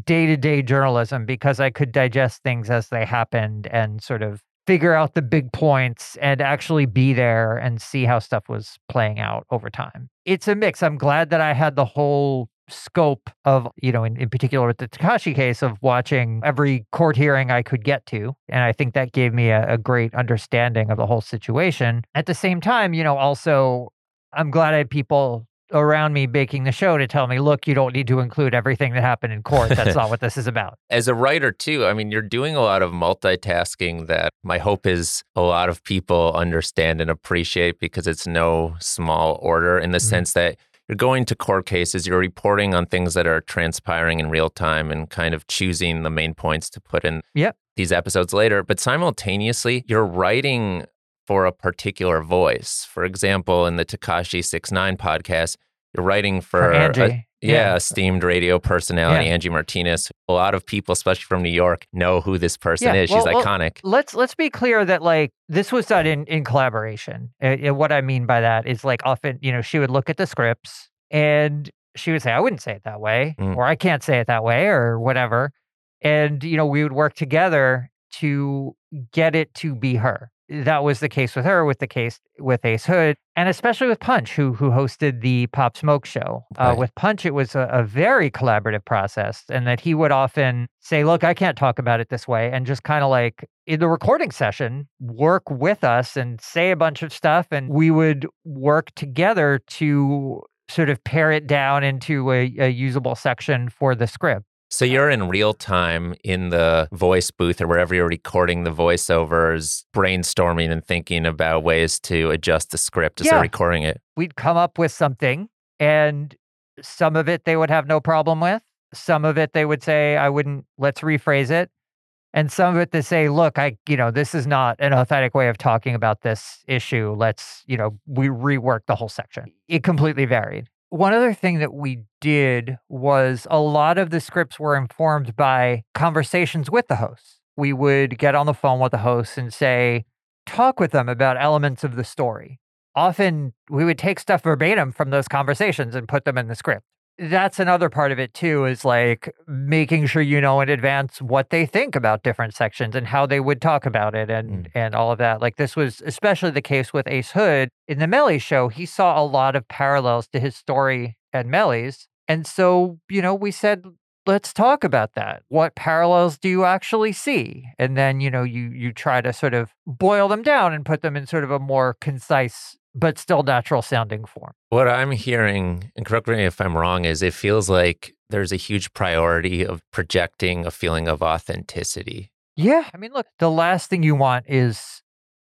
day to day journalism because I could digest things as they happened and sort of figure out the big points and actually be there and see how stuff was playing out over time. It's a mix. I'm glad that I had the whole scope of, you know, in, in particular with the Tekashi case of watching every court hearing I could get to. And I think that gave me a, a great understanding of the whole situation. At the same time, you know, also, I'm glad I had people around me baking the show to tell me, look, you don't need to include everything that happened in court. That's not what this is about. As a writer, too, I mean, you're doing a lot of multitasking that my hope is a lot of people understand and appreciate because it's no small order in the Mhm. sense that you're going to court cases, you're reporting on things that are transpiring in real time and kind of choosing the main points to put in Yep. these episodes later. But simultaneously, you're writing for a particular voice. For example, in the Tekashi 69 podcast, you're writing for, For a- Angie. yeah, esteemed radio personality Yeah. Angie Martinez. A lot of people, especially from New York, know who this person Yeah, is. She's well- iconic. Let's let's be clear that like this was done in in collaboration. Uh, uh, what I mean by that is like often, you know, she would look at the scripts and she would say, "I wouldn't say it that way," Mm. or "I can't say it that way," or whatever. And you know, we would work together to get it to be her. That was the case with her, with the case with Ace Hood, and especially with Punch, who who hosted the Pop Smoke show. Uh, Right. with Punch, it was a, a very collaborative process, and that he would often say, "Look, I can't talk about it this way," and just kind of like in the recording session, work with us and say a bunch of stuff, and we would work together to sort of pare it down into a, a usable section for the script. So you're in real time in the voice booth or wherever you're recording the voiceovers, brainstorming and thinking about ways to adjust the script as Yeah. they're recording it. we'd come up with something and some of it they would have no problem with some of it they would say i wouldn't let's rephrase it. And some of it they say look i you know this is not an authentic way of talking about this issue. Let's you know we rework the whole section. It completely varied one other thing that we did was a lot of the scripts were informed by conversations with the hosts we would get on the phone with the hosts and say talk with them about elements of the story often we would take stuff verbatim from those conversations and put them in the script. That's another part of it too, is like making sure you know in advance what they think about different sections and how they would talk about it and mm. and all of that. Like this was especially the case with Ace Hood in the Melly show. He saw a lot of parallels to his story at Melly's. And so, you know, we said, let's talk about that. What parallels do you actually see? And then, you know, you you try to sort of boil them down and put them in sort of a more concise but still natural sounding form. What I'm hearing, and correct me if I'm wrong, is it feels like there's a huge priority of projecting a feeling of authenticity. Yeah. I mean, look, the last thing you want is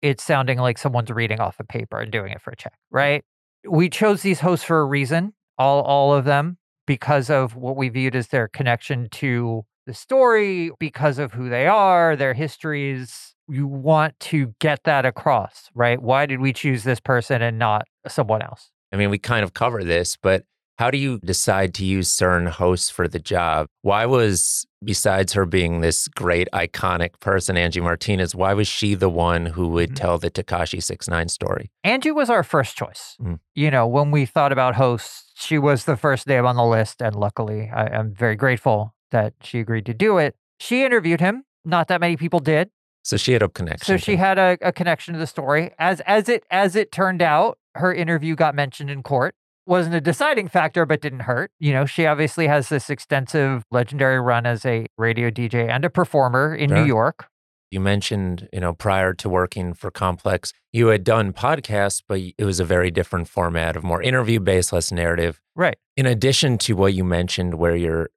it sounding like someone's reading off a paper and doing it for a check, right? We chose these hosts for a reason, all all of them, because of what we viewed as their connection to the story because of who they are, their histories. You want to get that across, right? Why did we choose this person and not someone else? I mean, we kind of cover this, but how do you decide to use certain hosts for the job? Why was, besides her being this great iconic person, Angie Martinez, why was she the one who would Mhm. tell the Tekashi 69 story? Angie was our first choice. Mm. You know, when we thought about hosts, she was the first name on the list. And luckily, I'm very grateful that she agreed to do it. She interviewed him. Not that many people did. So she had a connection. So to she had a, a connection to the story. As as it as it turned out, her interview got mentioned in court. Wasn't a deciding factor, but didn't hurt. You know, she obviously has this extensive legendary run as a radio DJ and a performer in New York. You mentioned, you know, prior to working for Complex, you had done podcasts, but it was a very different format of more interview based, less narrative. Right. In addition to what you mentioned, where you're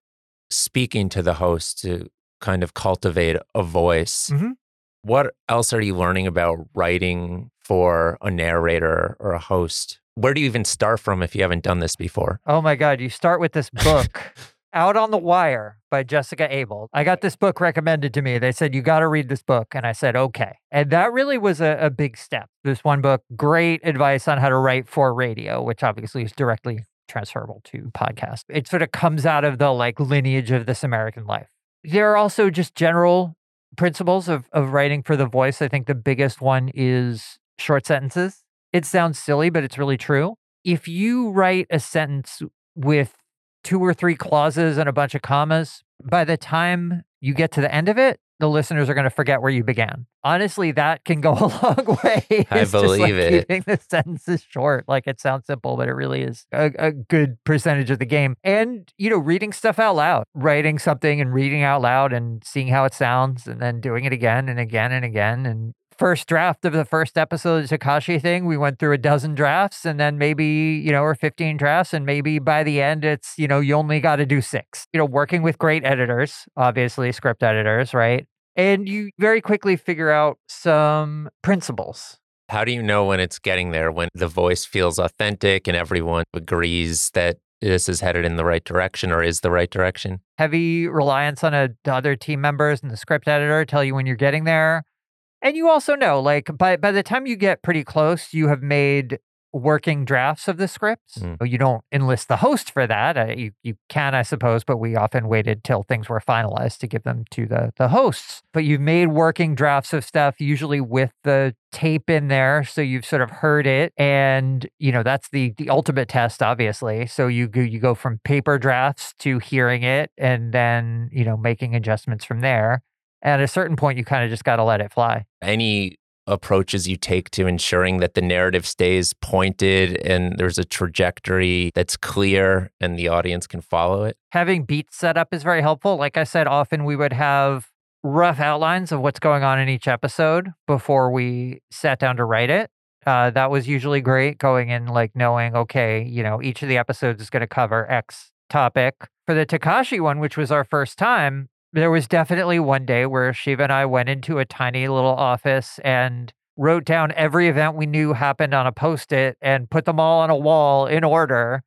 speaking to the host to kind of cultivate a voice, Mhm. What else are you learning about writing for a narrator or a host? Where do you even start from if you haven't done this before? Oh my God. You start with this book, Out on the Wire by Jessica Abel. I got this book recommended to me. They said, You got to read this book. And I said, Okay. And that really was a, a big step. This one book, great advice on how to write for radio, which obviously is directly transferable to podcast. It sort of comes out of the like lineage of this American life. There are also just general principles of, of writing for the voice. I think the biggest one is short sentences. It sounds silly, but it's really true. If you write a sentence with two or three clauses and a bunch of commas, by the time you get to the end of it, the listeners are going to forget where you began. Honestly, that can go a long way. I just, like, believe it. Keeping the sentences short, like it sounds simple, but it really is a, a good percentage of the game. And you know, reading stuff out loud, writing something and reading out loud and seeing how it sounds, and then doing it again and again and again. And first draft of the first episode of the Tekashi thing, we went through a dozen drafts and then maybe, you know, or 15 drafts. And maybe by the end, it's, you know, you only got to do six. You know, working with great editors, obviously, script editors, right? And you very quickly figure out some principles. How do you know when it's getting there, when the voice feels authentic and everyone agrees that this is headed in the right direction or is the right direction? Heavy reliance on a, the other team members and the script editor tell you when you're getting there. And you also know, like, by, by the time you get pretty close, you have made working drafts of the scripts. Mm. You don't enlist the host for that. Uh, you, you can, I suppose, but we often waited till things were finalized to give them to the, the hosts. But you've made working drafts of stuff, usually with the tape in there. So you've sort of heard it. And, you know, that's the, the ultimate test, obviously. So you go, you go from paper drafts to hearing it and then, you know, making adjustments from there. At a certain point, you kind of just got to let it fly. Any approaches you take to ensuring that the narrative stays pointed and there's a trajectory that's clear and the audience can follow it? having beats set up is very helpful. Like I said, often we would have rough outlines of what's going on in each episode before we sat down to write it. Uh, that was usually great going in, like knowing, okay, you know, each of the episodes is going to cover X topic. For the Tekashi one, which was our first time, there was definitely one day where Shiva and I went into a tiny little office and wrote down every event we knew happened on a post it and put them all on a wall in order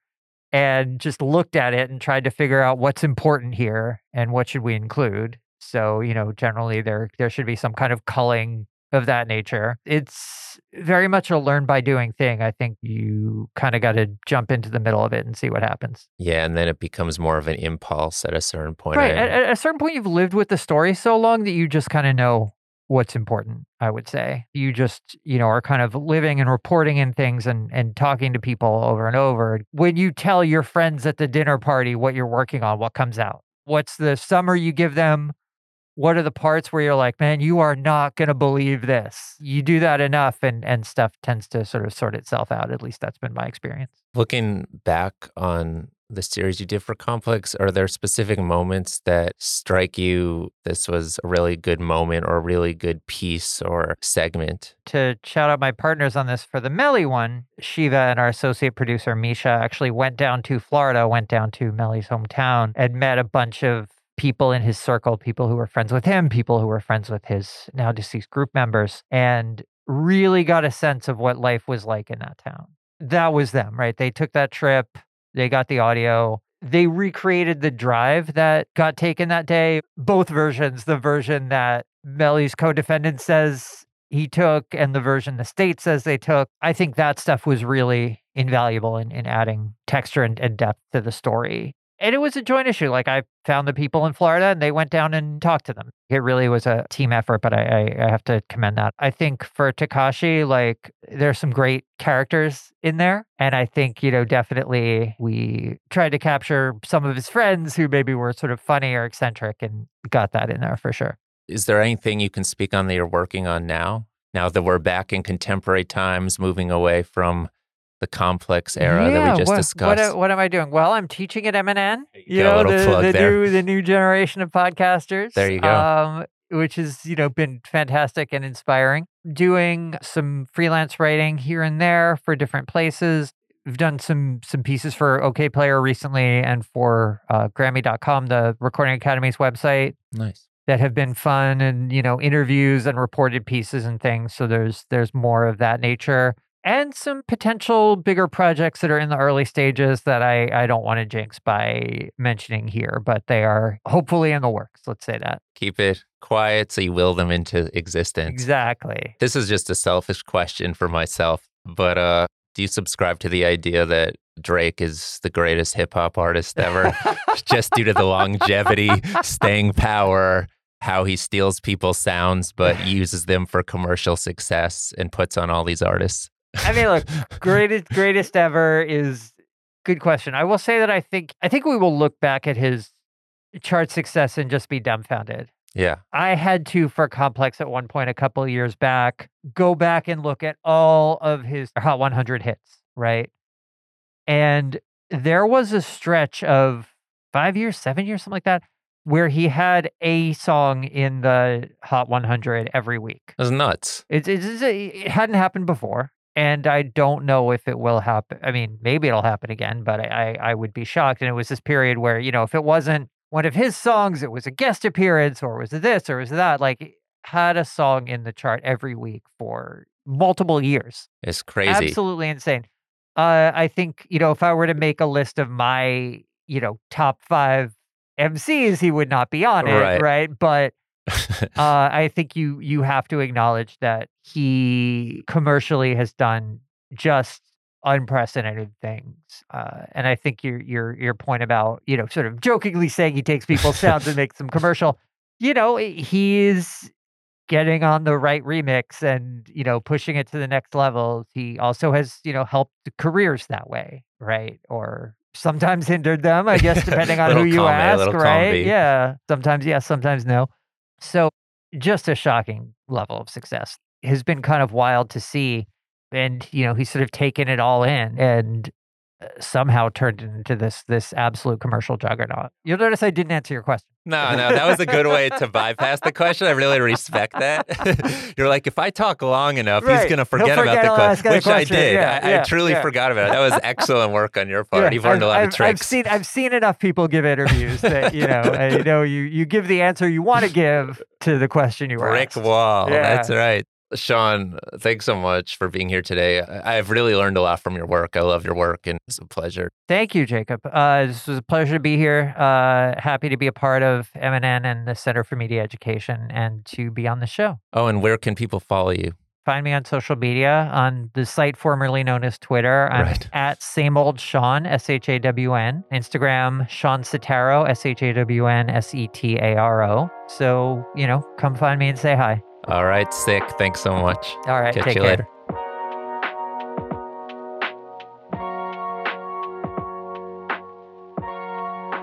and just looked at it and tried to figure out what's important here and what should we include. So, you know, generally there there should be some kind of culling of that nature. It's very much a learn by doing thing. I think you kind of got to jump into the middle of it and see what happens. Yeah, and then it becomes more of an impulse at a certain point. Right. At, at a certain point, you've lived with the story so long that you just kind of know what's important, I would say. You just, you know, are kind of living and reporting in things and, and talking to people over and over. When you tell your friends at the dinner party what you're working on, what comes out? What's the summer you give them? What are the parts where you're like, man, you are not going to believe this? You do that enough and, and stuff tends to sort of sort itself out. At least that's been my experience. Looking back on the series you did for Complex, are there specific moments that strike you this was a really good moment or a really good piece or segment? to shout out my partners on this for the Melly one, Shiva and our associate producer Misha actually went down to Florida, went down to Melly's hometown, and met a bunch of people in his circle, people who were friends with him, people who were friends with his now deceased group members, and really got a sense of what life was like in that town. That was them, right? They took that trip, they got the audio, they recreated the drive that got taken that day. Both versions, the version that Melly's co-defendant says he took and the version the state says they took. I think that stuff was really invaluable in, in adding texture and, and depth to the story. And it was a joint issue. Like I found the people in Florida and they went down and talked to them. It really was a team effort, but I, I, I have to commend that. I think for Tekashi, like there's some great characters in there. And I think, you know, definitely we tried to capture some of his friends who maybe were sort of funny or eccentric and got that in there for sure. Is there anything you can speak on that you're working on now? Now that we're back in contemporary times, moving away from the complex era yeah, that we just what, discussed. What, what am I doing? Well, I'm teaching at MNN. You go, know, little the, plug the there. new the new generation of podcasters. There you go. Um, which has you know been fantastic and inspiring. Doing some freelance writing here and there for different places. We've done some some pieces for Okayplayer recently and for uh, Grammy.com, the Recording Academy's website nice. that have been fun and you know interviews and reported pieces and things so there's there's more of that nature and some potential bigger projects that are in the early stages that I, I don't want to jinx by mentioning here, but they are hopefully in the works. Let's say that. Keep it quiet so you will them into existence. Exactly. This is just a selfish question for myself, but uh, do you subscribe to the idea that Drake is the greatest hip hop artist ever, just due to the longevity, staying power, how he steals people's sounds but uses them for commercial success and puts on all these artists? I mean, look, greatest greatest ever is good question. I will say that I think I think we will look back at his chart success and just be dumbfounded. Yeah. I had to for Complex at one point a couple of years back go back and look at all of his Hot 100 hits, right? And there was a stretch of five years, seven years, something like that, where he had a song in the Hot 100 every week. It was nuts. It's, it's it hadn't happened before, and I don't know if it will happen. I mean, maybe it'll happen again, but I, I I would be shocked. And it was this period where you know, if it wasn't one of his songs, it was a guest appearance, or was this, or was that. Like, had a song in the chart every week for multiple years. It's crazy. Absolutely insane. Uh, I think you know, if I were to make a list of my you know top five MCs, he would not be on it, Right. right? But uh, I think you you have to acknowledge that he commercially has done just unprecedented things, uh, and I think your your your point about you know sort of jokingly saying he takes people's sounds and makes them commercial, you know, he's getting on the right remix and you know pushing it to the next level. He also has you know helped careers that way, right? Or sometimes hindered them, I guess, depending on who you A, ask, right? B. Yeah, sometimes yes, sometimes no. So just a shocking level of success has been kind of wild to see. And, you know, he's sort of taken it all in and somehow turned into this this absolute commercial juggernaut. You'll notice I didn't answer your question. No, no, that was a good way to bypass the question. I really respect that. You're like, if I talk long enough, he's going to forget forget about the question, which I question. did. Yeah, I, I truly yeah. forgot about it. That was excellent work on your part. Yeah, You've learned I've, a lot I've, of tricks. I've seen I've seen enough people give interviews that you know you know you you give the answer you want to give to the question you were Brick asked. wall. Yeah. That's right. Shawn, thanks so much for being here today. I've really learned a lot from your work. I love your work, and it's a pleasure. Thank you, Jacob. Uh, this was a pleasure to be here. Uh, happy to be a part of MNN and the Center for Media Education and to be on the show. Oh, and where can people follow you? Find me on social media on the site formerly known as Twitter. I'm Right. at same old Shawn, S H A W N. Instagram, Shawn Setaro, S H A W N S E T A R O. So, you know, come find me and say hi. All right, sick. Thanks so much. All right. Catch take you care. later.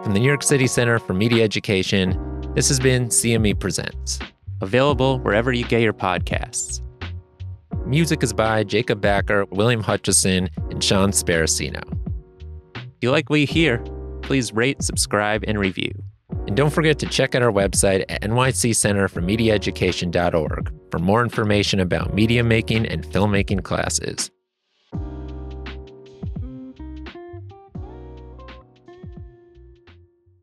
From the New York City Center for Media Education, this has been CME Presents, available wherever you get your podcasts. Music is by Jacob Backer, William Hutchison, and Sean Sparacino. If you like what you hear, please rate, subscribe, and review. And don't forget to check out our website at nyccenterformediaeducation.org for more information about media making and filmmaking classes.